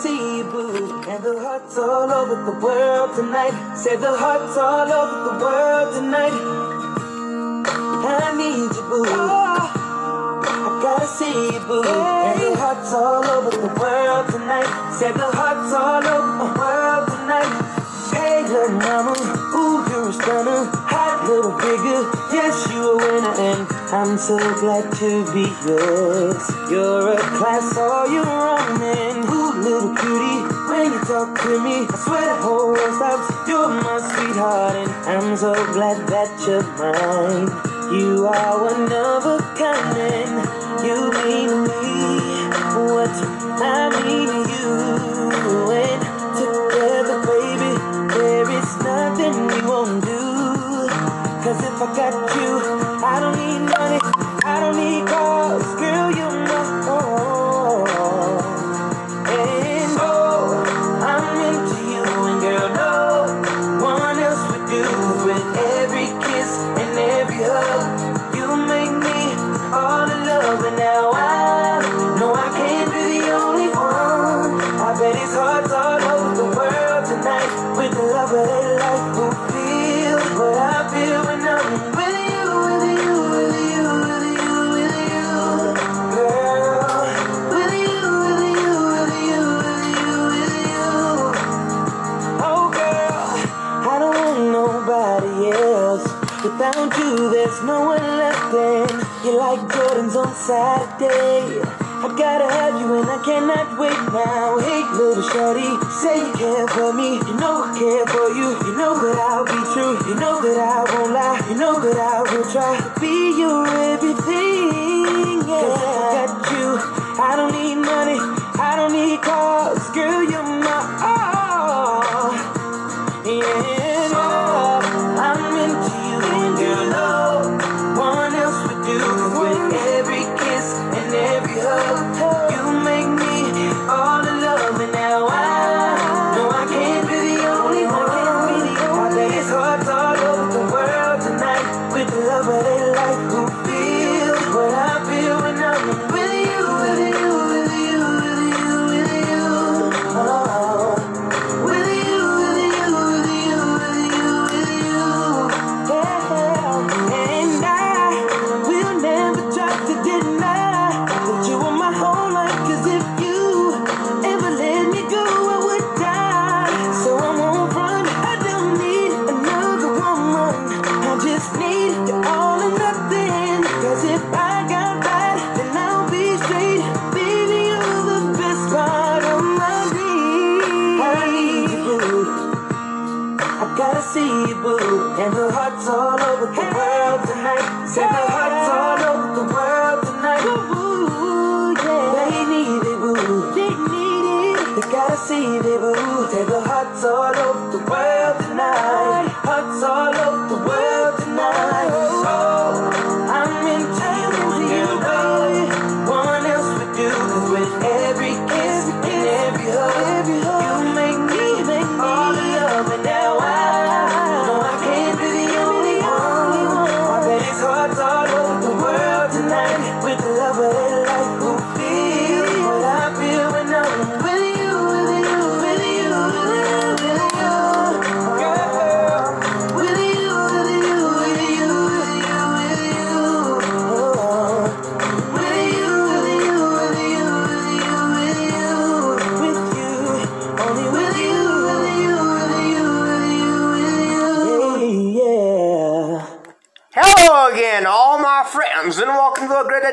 See you boo. and the hearts all over the world tonight. Say the hearts all over the world tonight. I need you, boo. I gotta see you, boo. And the hearts all over the world tonight. Say the hearts all over the world tonight. Hey, little mama, ooh, you're a stunner, hot little figure. Yes, you a winner, and I'm so glad to be yours. You're a class all your own beauty when you talk to me. I swear the whole world stops. You're my sweetheart, and I'm so glad that you're mine. You are one of a say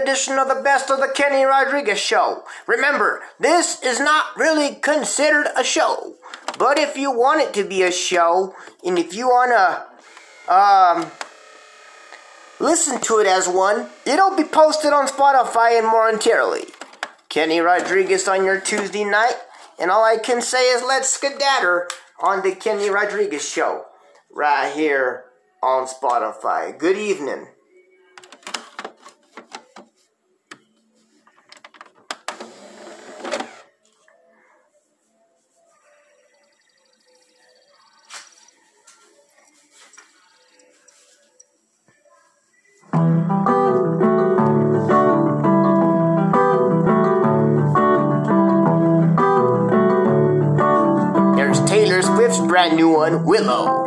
edition of the Best of the Kenny Rodriguez Show. Remember, this is not really considered a show, but if you want it to be a show, and if you want to um, listen to it as one, it'll be posted on Spotify and momentarily. Kenny Rodriguez on your Tuesday night, and all I can say is let's skedaddle on the Kenny Rodriguez Show right here on Spotify. Good evening. Willow.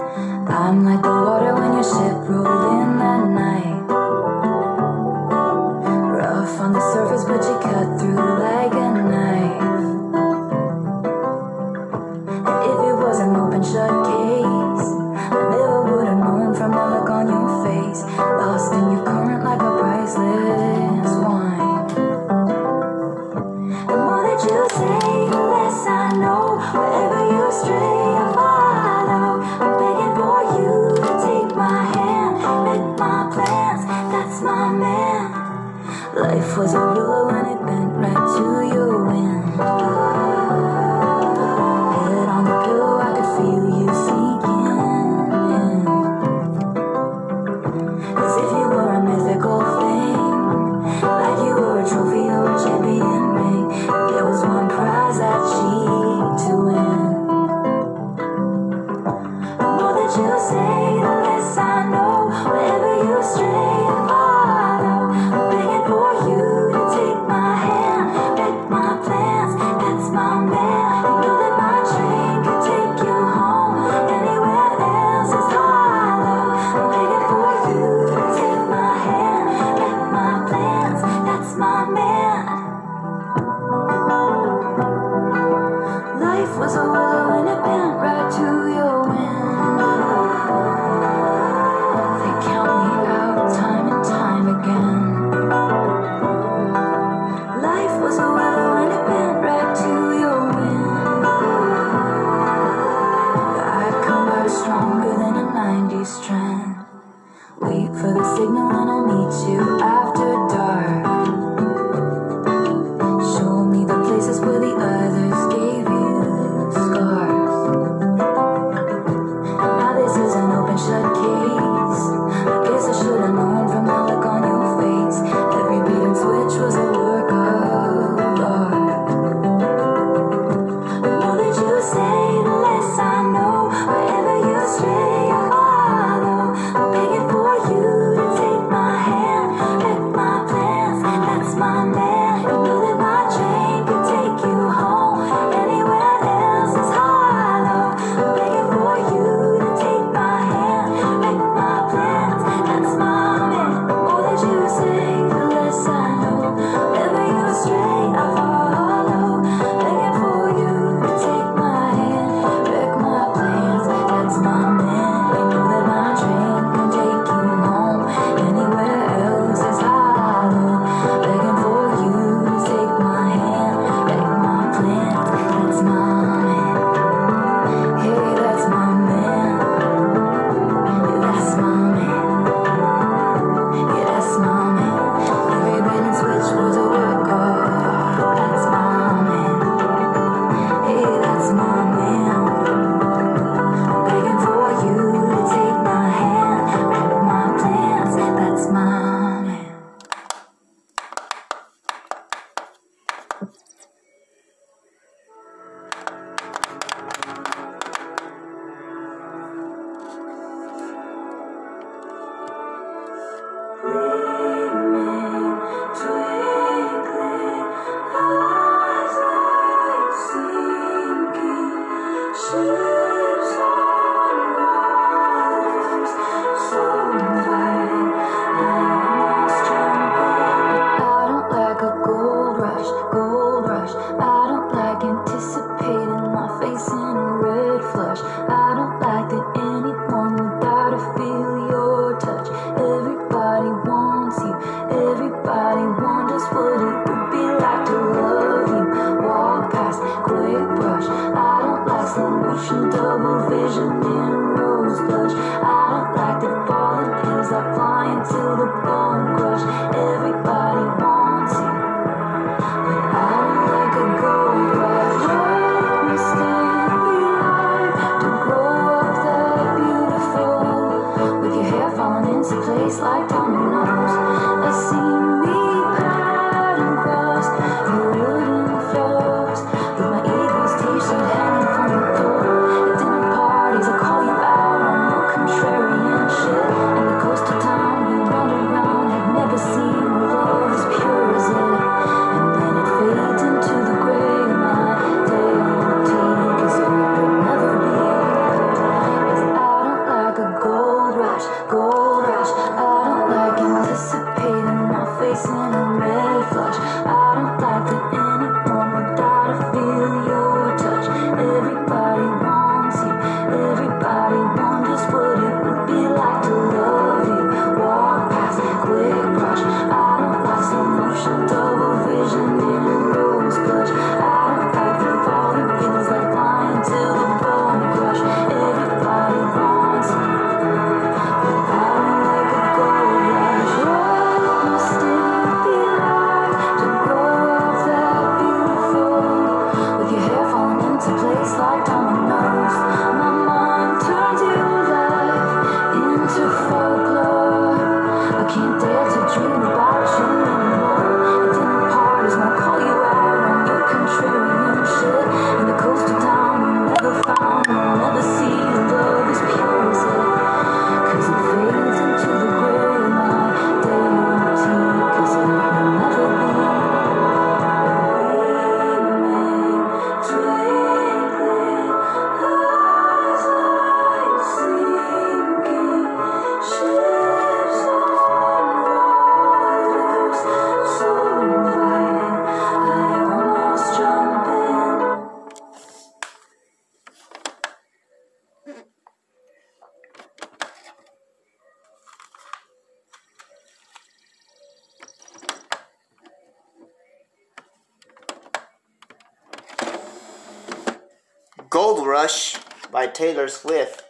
Gold Rush by Taylor Swift.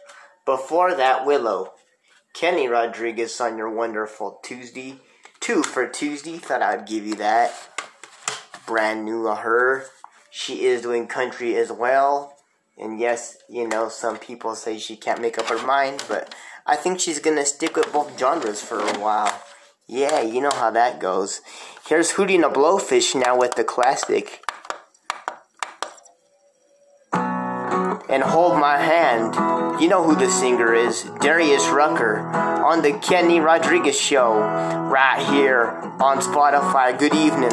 Before that, Willow. Kenny Rodriguez on your wonderful Tuesday. Two for Tuesday. Thought I'd give you that. Brand new of her. She is doing country as well. And yes, you know, some people say she can't make up her mind, but I think she's gonna stick with both genres for a while. Yeah, you know how that goes. Here's Hootie and the Blowfish now with the classic. You know who the singer is. Darius Rucker on the Kenny Rodriguez Show right here on Spotify. Good evening.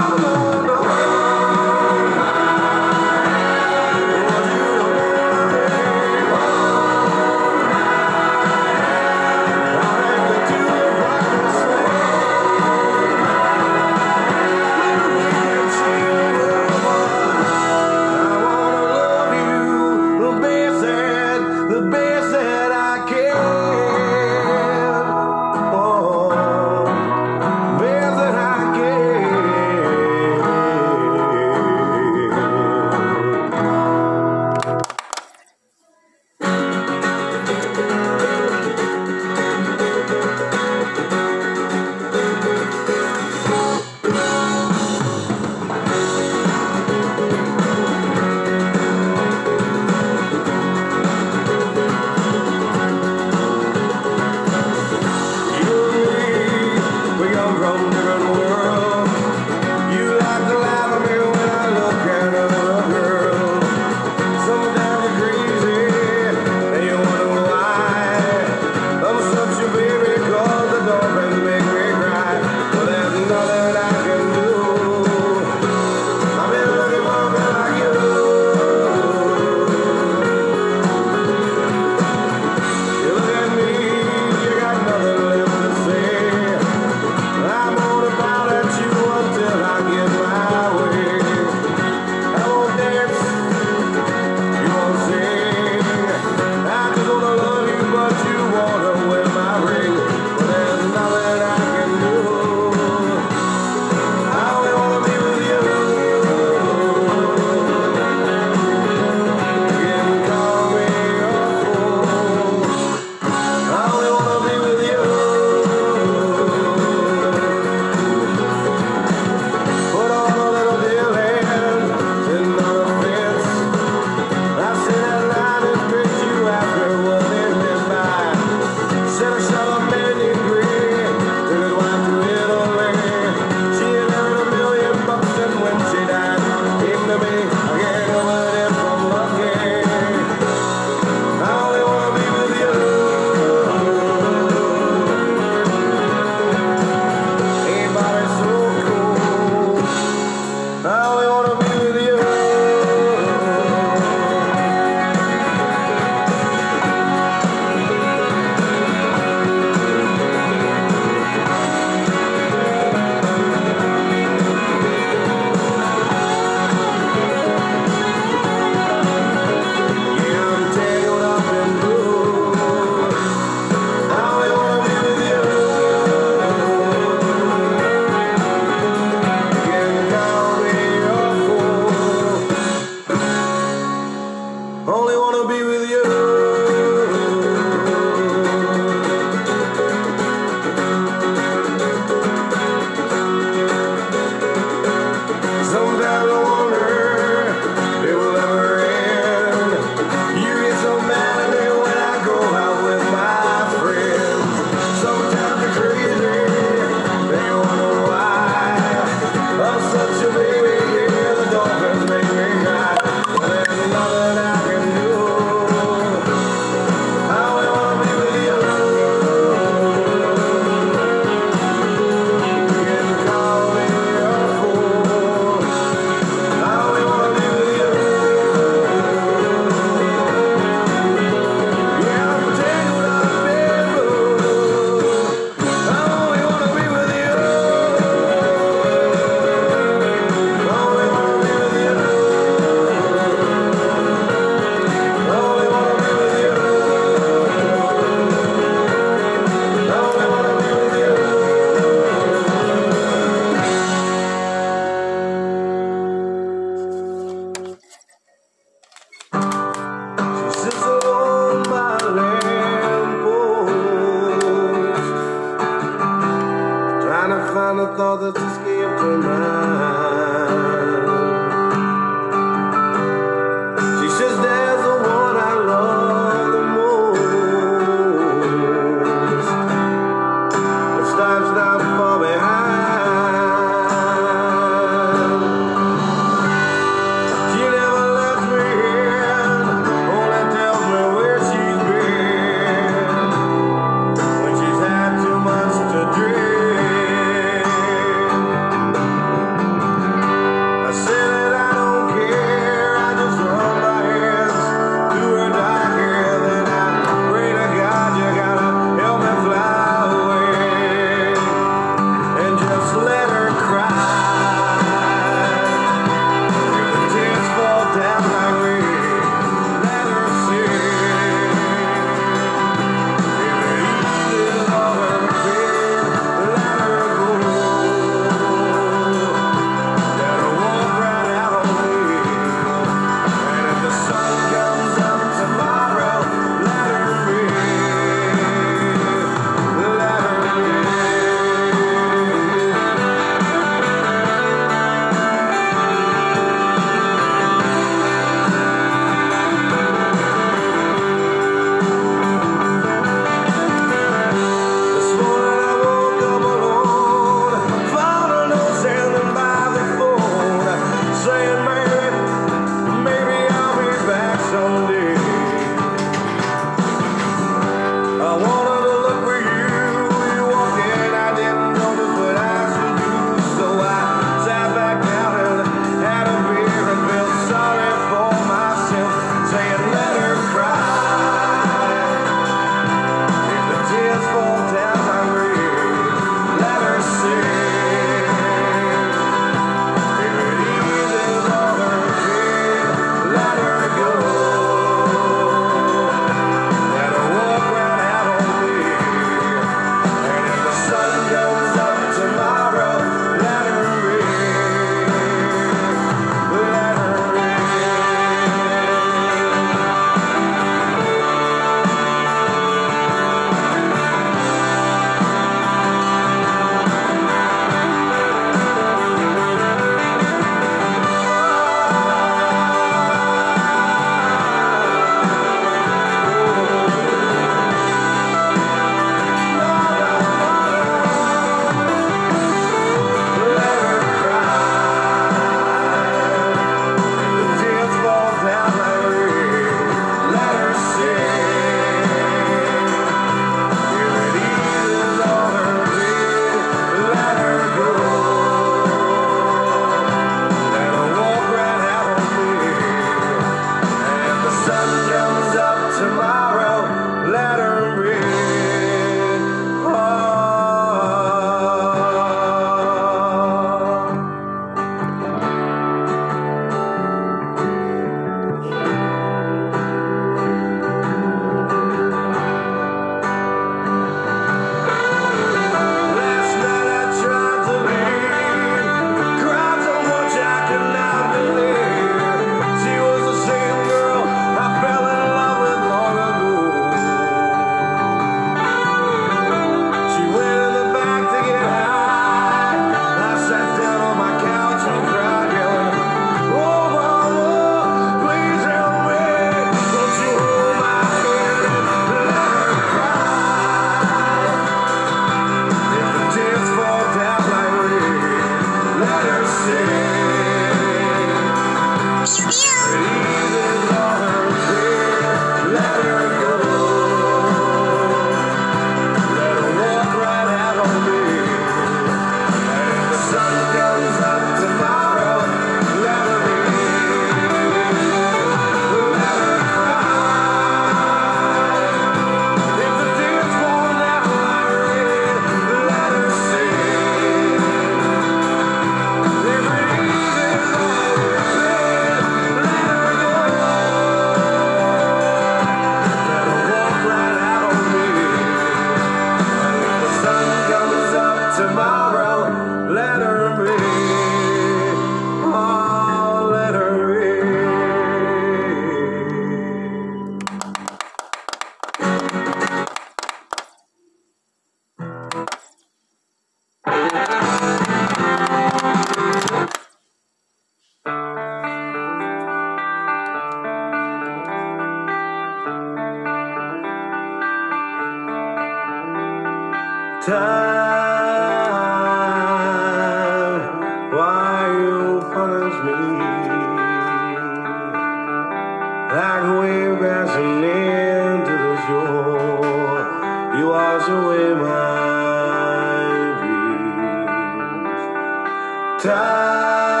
time.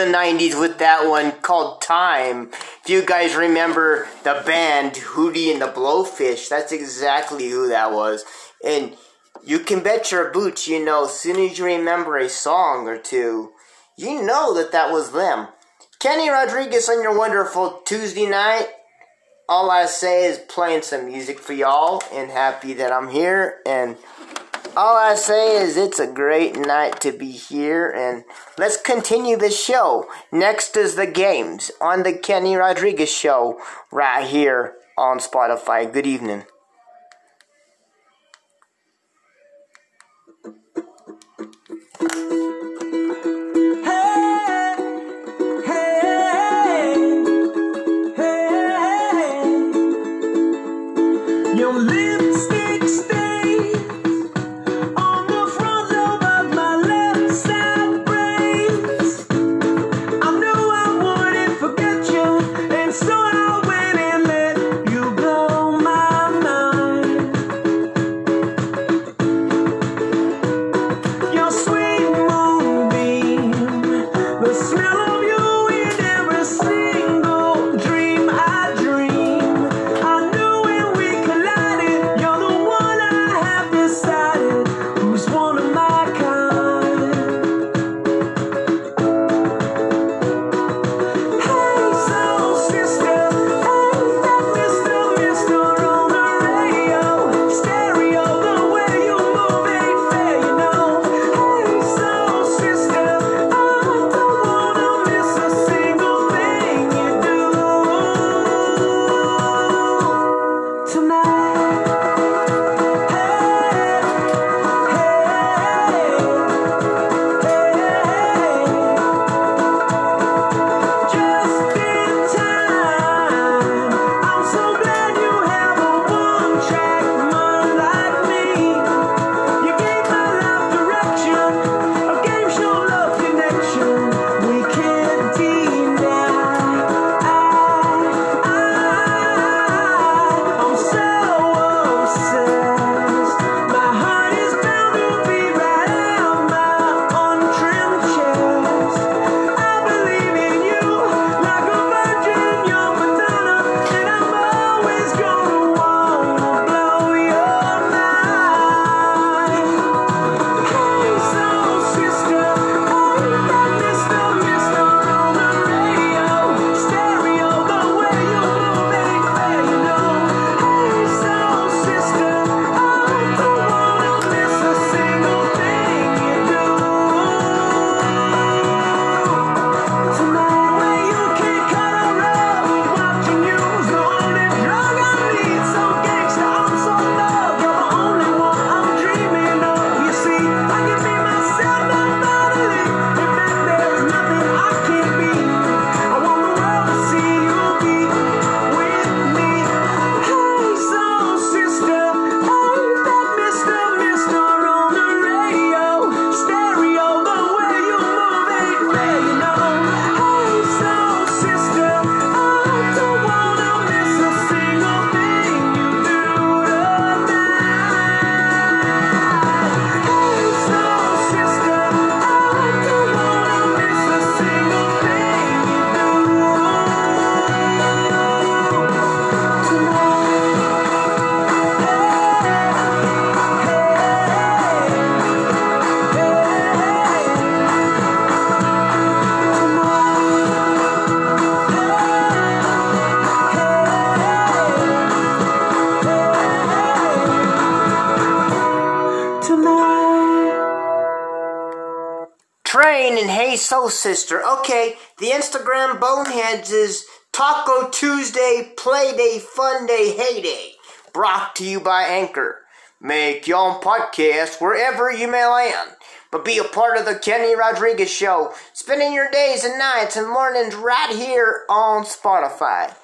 the 90s with that one called Time. If you guys remember the band Hootie and the Blowfish, that's exactly who that was. And you can bet your boots, you know, as soon as you remember a song or two, you know that that was them. Kenny Rodriguez on your wonderful Tuesday night. All I say is playing some music for y'all and happy that I'm here and all I say is it's a great night to be here, and let's continue the show. Next is the games on the Kenny Rodriguez show right here on Spotify. Good evening. Sister. Okay, the Instagram Boneheads is Taco Tuesday, Play Day, Fun Day, Heyday. Brought to you by Anchor. Make your own podcast wherever you may land. But be a part of the Kenny Rodriguez Show, spending your days and nights and mornings right here on Spotify.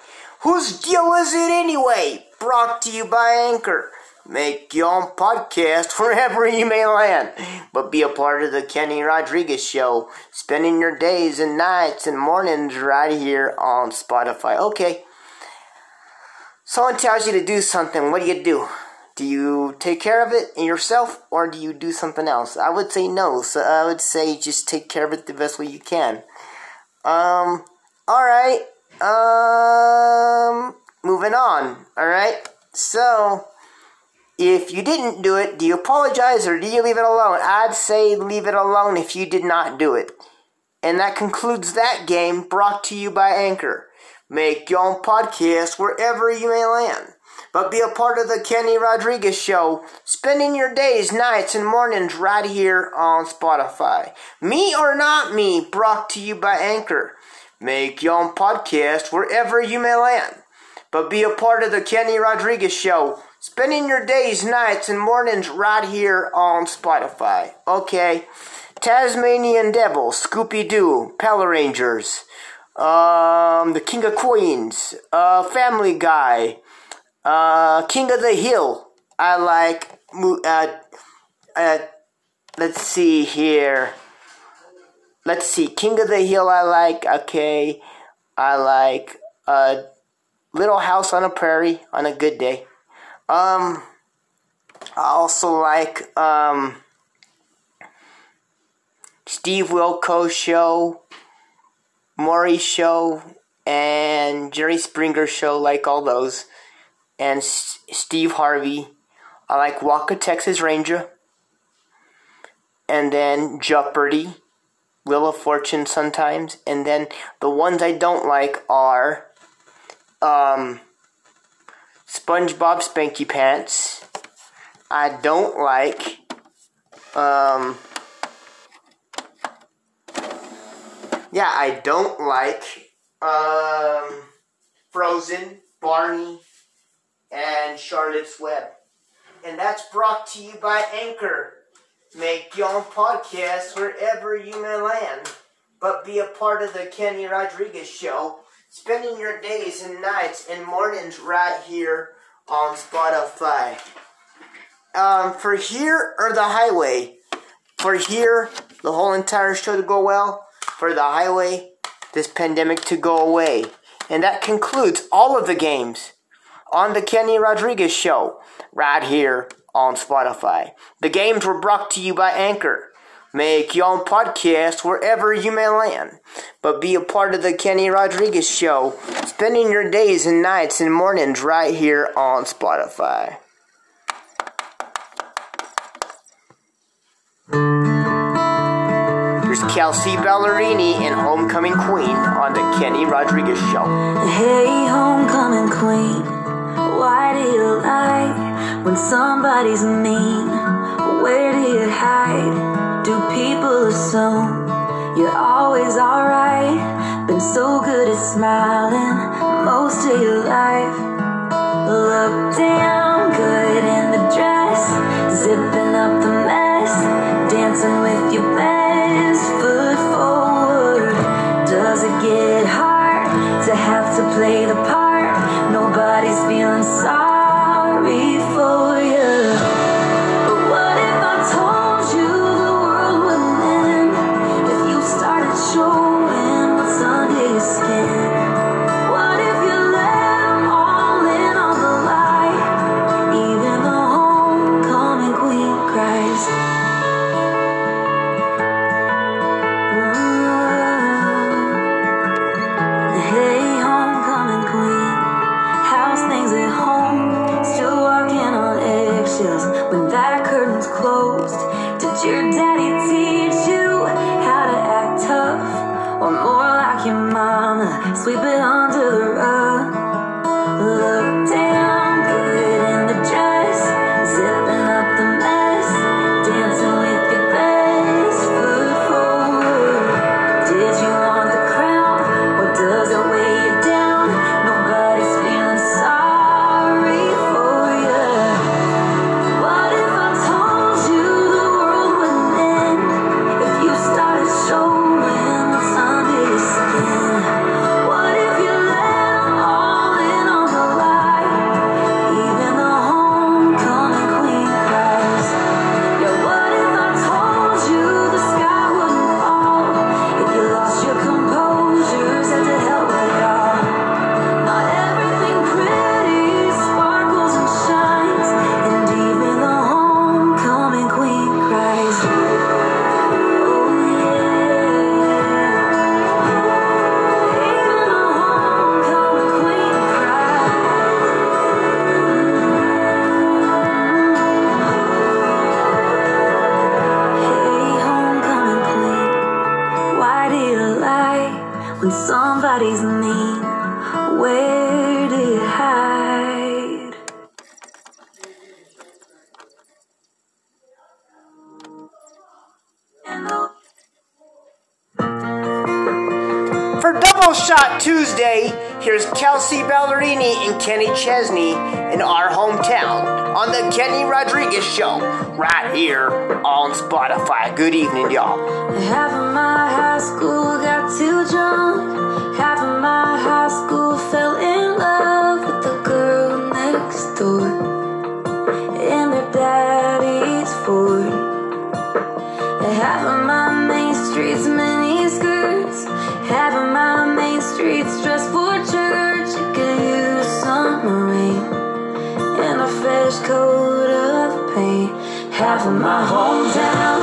Whose deal is it anyway? Brought to you by Anchor. Make your own podcast wherever you may land. But be a part of the Kenny Rodriguez Show, spending your days and nights and mornings right here on Spotify. Okay. Someone tells you to do something, what do you do? Do you take care of it yourself or do you do something else? I would say no, so I would say just take care of it the best way you can. Um, alright. Um, moving on, alright? So, if you didn't do it, do you apologize or do you leave it alone? I'd say leave it alone if you did not do it. And that concludes that game brought to you by Anchor. Make your own podcast wherever you may land. But be a part of the Kenny Rodriguez Show, spending your days, nights, and mornings right here on Spotify. Me or not me, brought to you by Anchor. Make your own podcast wherever you may land. But be a part of the Kenny Rodriguez Show, spending your days, nights, and mornings right here on Spotify. Okay. Tasmanian Devil, Scooby Doo, Power Rangers, um, The King of Queens, uh, Family Guy, uh, King of the Hill. I like, uh, uh, let's see here. Let's see, King of the Hill I like, okay. I like, uh, Little House on a Prairie on a good day. Um, I also like, um, Steve Wilkos show, Maury show, and Jerry Springer show, like all those, and S- Steve Harvey. I like Walker Texas Ranger, and then Jeopardy, Wheel of Fortune sometimes, and then the ones I don't like are, um, SpongeBob Spanky Pants. I don't like, um, yeah, I don't like um, Frozen, Barney, and Charlotte's Web. And that's brought to you by Anchor. Make your own podcast wherever you may land, but be a part of the Kenny Rodriguez Show, spending your days and nights and mornings right here on Spotify. Um, for here or the highway, for here, the whole entire show to go well, for the highway, this pandemic to go away. And that concludes all of the games on the Kenny Rodriguez Show, right here on Spotify. The games were brought to you by Anchor. Make your own podcast wherever you may land, but be a part of the Kenny Rodriguez Show, spending your days and nights and mornings right here on Spotify. Kelsea Ballerini and Homecoming Queen on the Kenny Rodriguez Show. Hey, homecoming queen, why do you lie when somebody's mean? Where do you hide? Do people assume you're always alright? Been so good at smiling most of your life. Look damn good in the dress, zipping up the mess, dancing with your best foot forward. Does it get hard to have to play the part? Nobody's feeling sorry for here on Spotify. Good evening, y'all. from my hometown.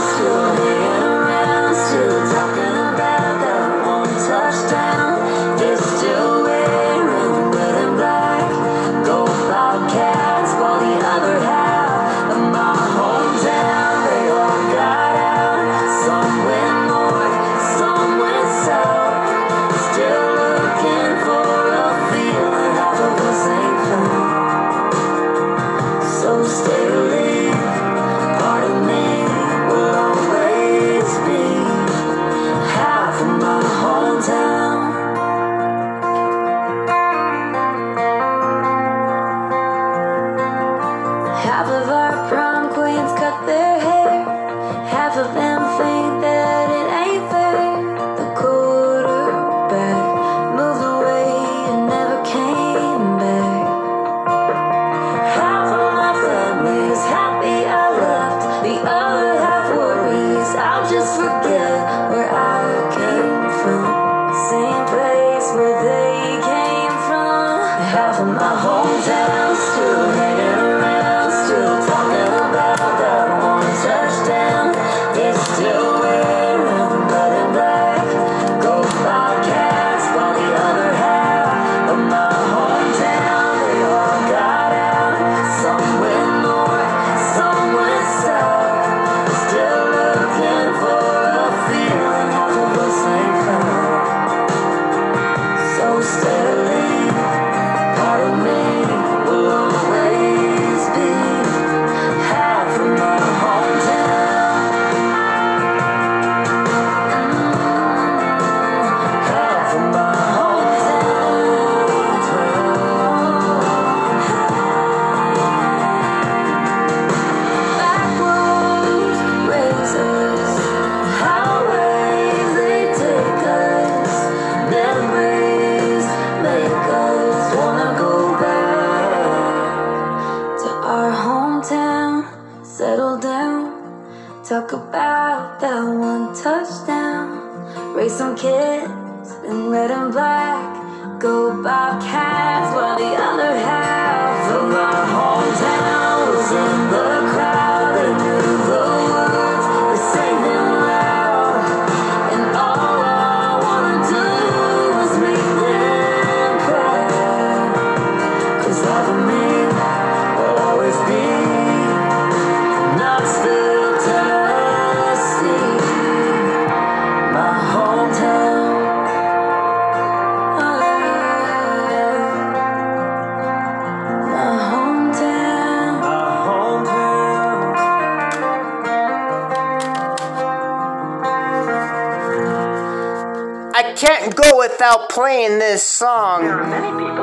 without playing this song,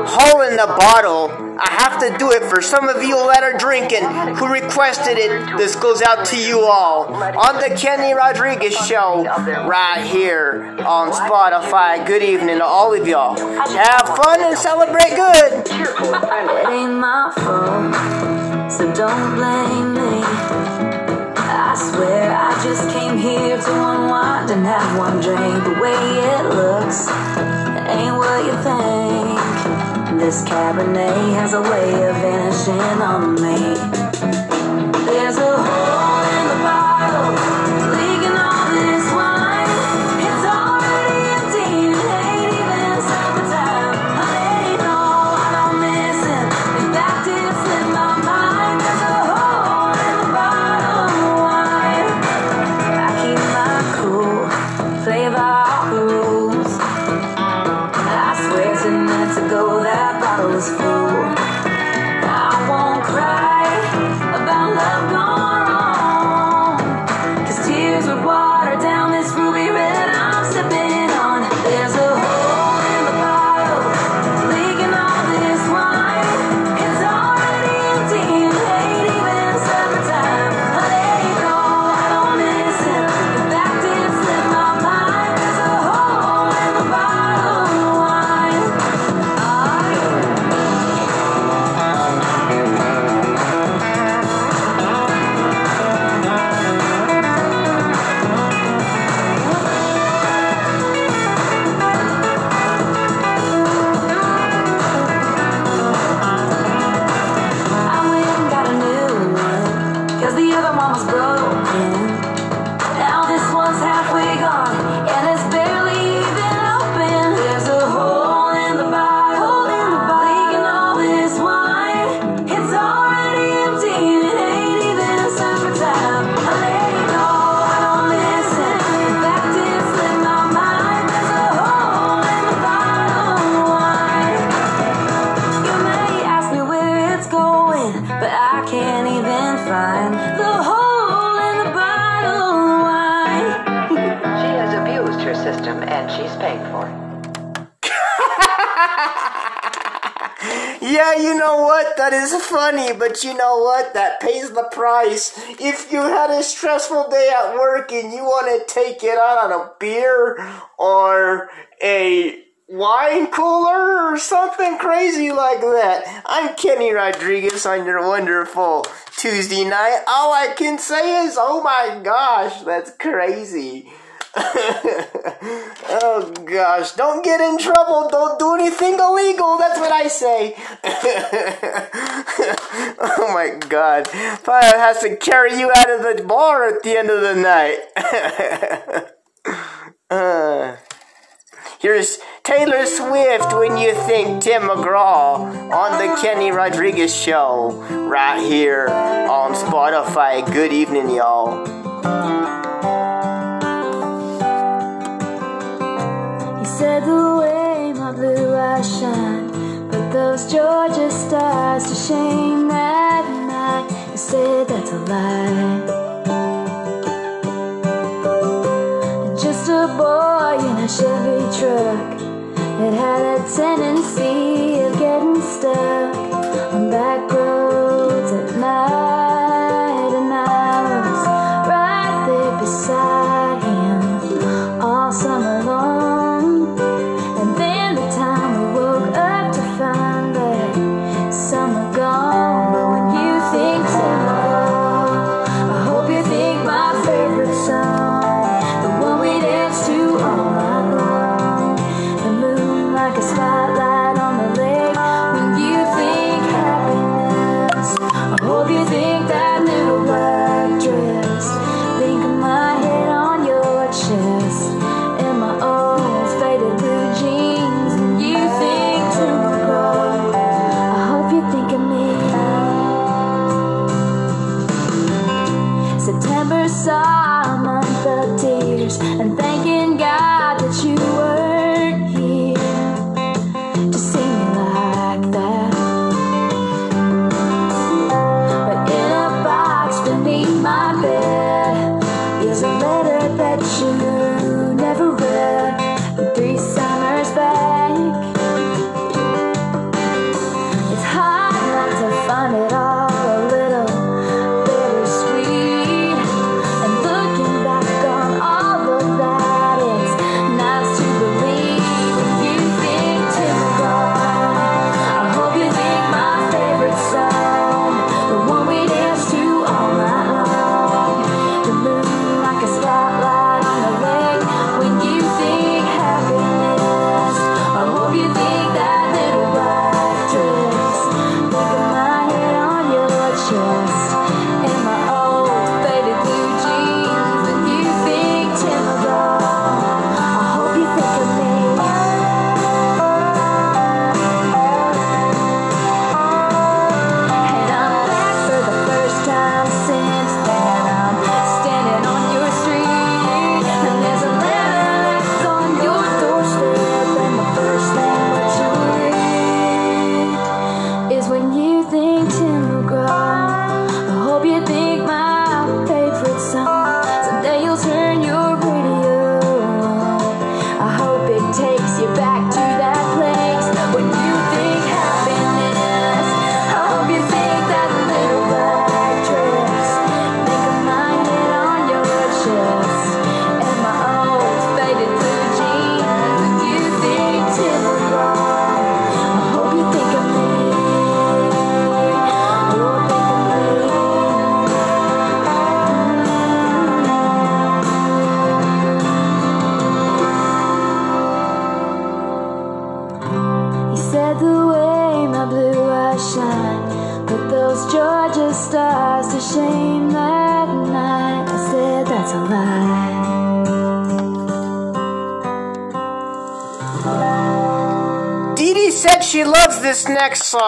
holding the bottle. I have to do it for some of you that are drinking who requested it. This goes out to you all on the Kenny Rodriguez Show right here on Spotify. Good evening to all of y'all. Have fun and celebrate good. it ain't my fault, so don't blame me. I swear I just came here to unwind and have one drink the way it looks ain't what you think. This Cabernet has a way of vanishing on me. That is funny, but you know what? That pays the price. If you had a stressful day at work and you want to take it out on a beer or a wine cooler or something crazy like that. I'm Kenny Rodriguez on your wonderful Tuesday night. All I can say is, oh my gosh, that's crazy. Oh gosh, don't get in trouble. Don't do anything illegal. That's what I say. oh my god. Probably has to carry you out of the bar at the end of the night. uh, here's Taylor Swift when you think Tim McGraw on the Kenny Rodriguez show right here on Spotify. Good evening, y'all. Said the way my blue eyes shine, put those Georgia stars to shame that night. He said that's a lie. Just a boy in a Chevy truck that had a tendency of getting stuck on back roads at night, think that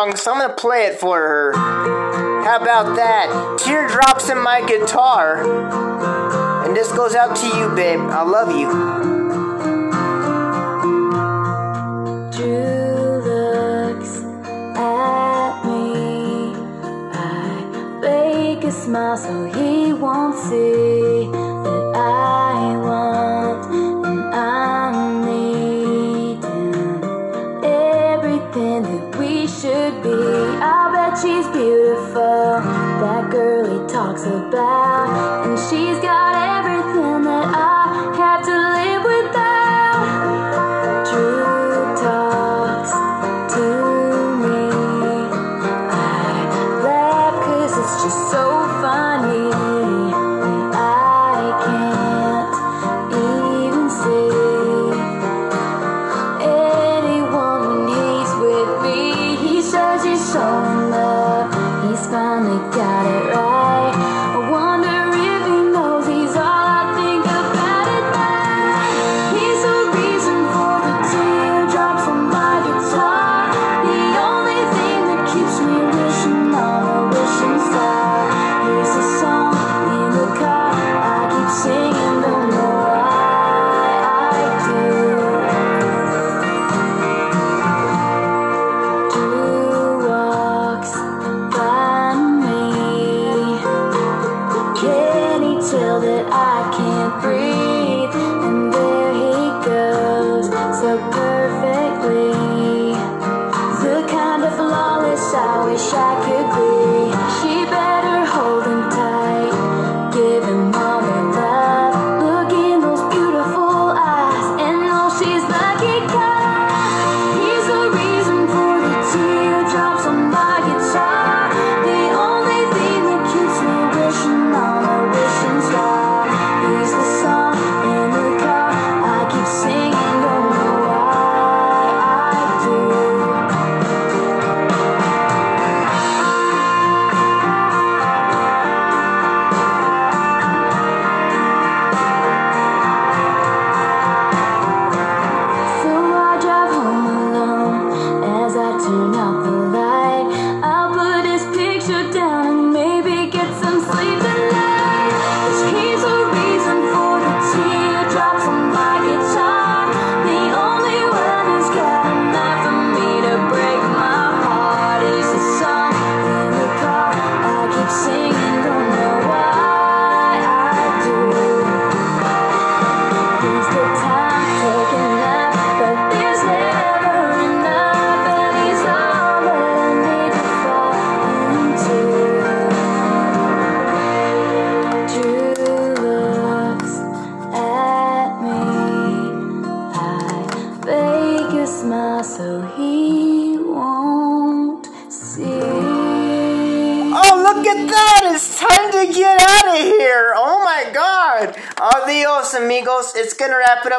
song, so I'm gonna play it for her. How about that? Teardrops in my guitar. And this goes out to you, babe. I love you. Smile so he won't see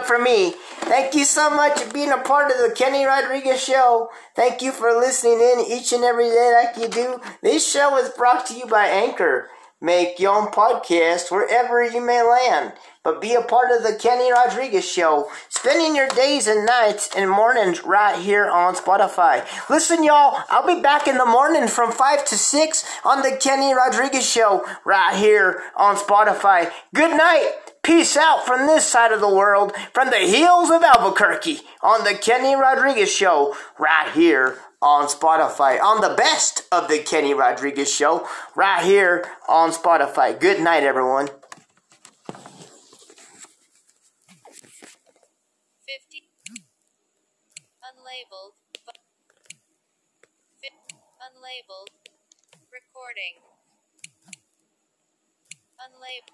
up for me. Thank you so much for being a part of the Kenny Rodriguez Show. Thank you for listening in each and every day like you do. This show is brought to you by Anchor. Make your own podcast wherever you may land. But be a part of the Kenny Rodriguez Show, spending your days and nights and mornings right here on Spotify. Listen, y'all, I'll be back in the morning from 5 to 6 on the Kenny Rodriguez Show right here on Spotify. Good night. Peace out from this side of the world, from the hills of Albuquerque, on the Kenny Rodriguez Show right here on Spotify. On the best of the Kenny Rodriguez Show right here on Spotify. Good night, everyone. 50 unlabeled unlabeled recording unlabeled